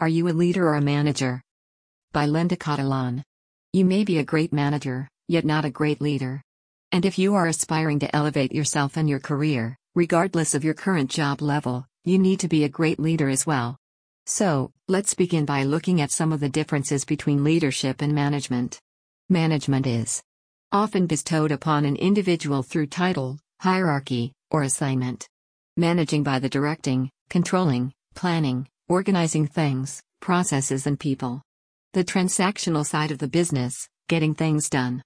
Are you a leader or a manager? By Linda Cattelan. You may be a great manager, yet not a great leader. And if you are aspiring to elevate yourself and your career, regardless of your current job level, you need to be a great leader as well. So, let's begin by looking at some of the differences between leadership and management. Management is often bestowed upon an individual through title, hierarchy, or assignment. Managing by the directing, controlling, planning, organizing things, processes, and people. The transactional side of the business, getting things done.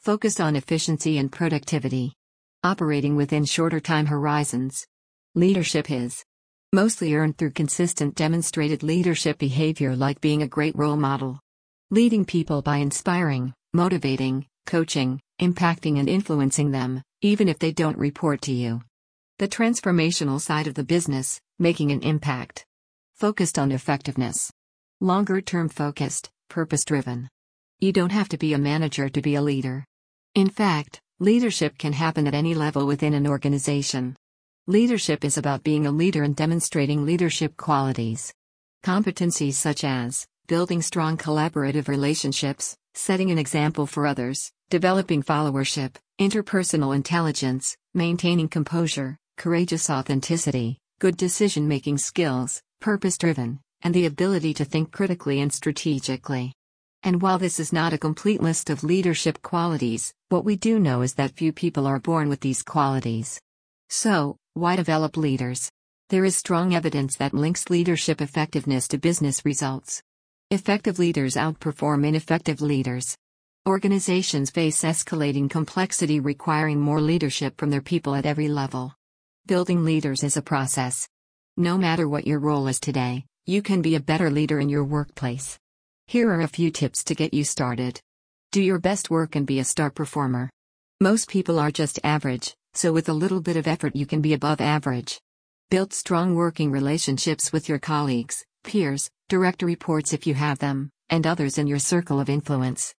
Focused on efficiency and productivity. Operating within shorter time horizons. Leadership is mostly earned through consistent demonstrated leadership behavior like being a great role model. Leading people by inspiring, motivating, coaching, impacting, and influencing them, even if they don't report to you. The transformational side of the business, making an impact focused on effectiveness. Longer term focused, purpose driven. You don't have to be a manager to be a leader. In fact, leadership can happen at any level within an organization. Leadership is about being a leader and demonstrating leadership qualities. Competencies such as building strong collaborative relationships, setting an example for others, developing followership, interpersonal intelligence, maintaining composure, courageous authenticity, good decision making skills, purpose driven, and the ability to think critically and strategically. And while this is not a complete list of leadership qualities, what we do know is that few people are born with these qualities. So, why develop leaders? There is strong evidence that links leadership effectiveness to business results. Effective leaders outperform ineffective leaders. Organizations face escalating complexity requiring more leadership from their people at every level. Building leaders is a process. No matter what your role is today, you can be a better leader in your workplace. Here are a few tips to get you started. Do your best work and be a star performer. Most people are just average, so with a little bit of effort, you can be above average. Build strong working relationships with your colleagues, peers, direct reports if you have them, and others in your circle of influence.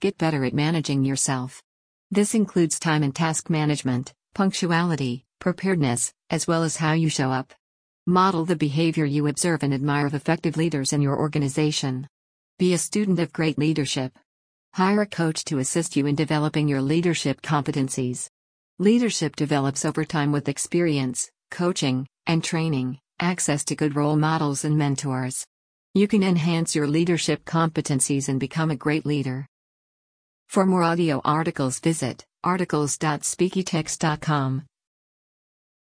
Get better at managing yourself. This includes time and task management, punctuality, preparedness, as well as how you show up. Model the behavior you observe and admire of effective leaders in your organization. Be a student of great leadership. Hire a coach to assist you in developing your leadership competencies. Leadership develops over time with experience, coaching, and training, access to good role models and mentors. You can enhance your leadership competencies and become a great leader. For more audio articles, visit articles.speakytext.com.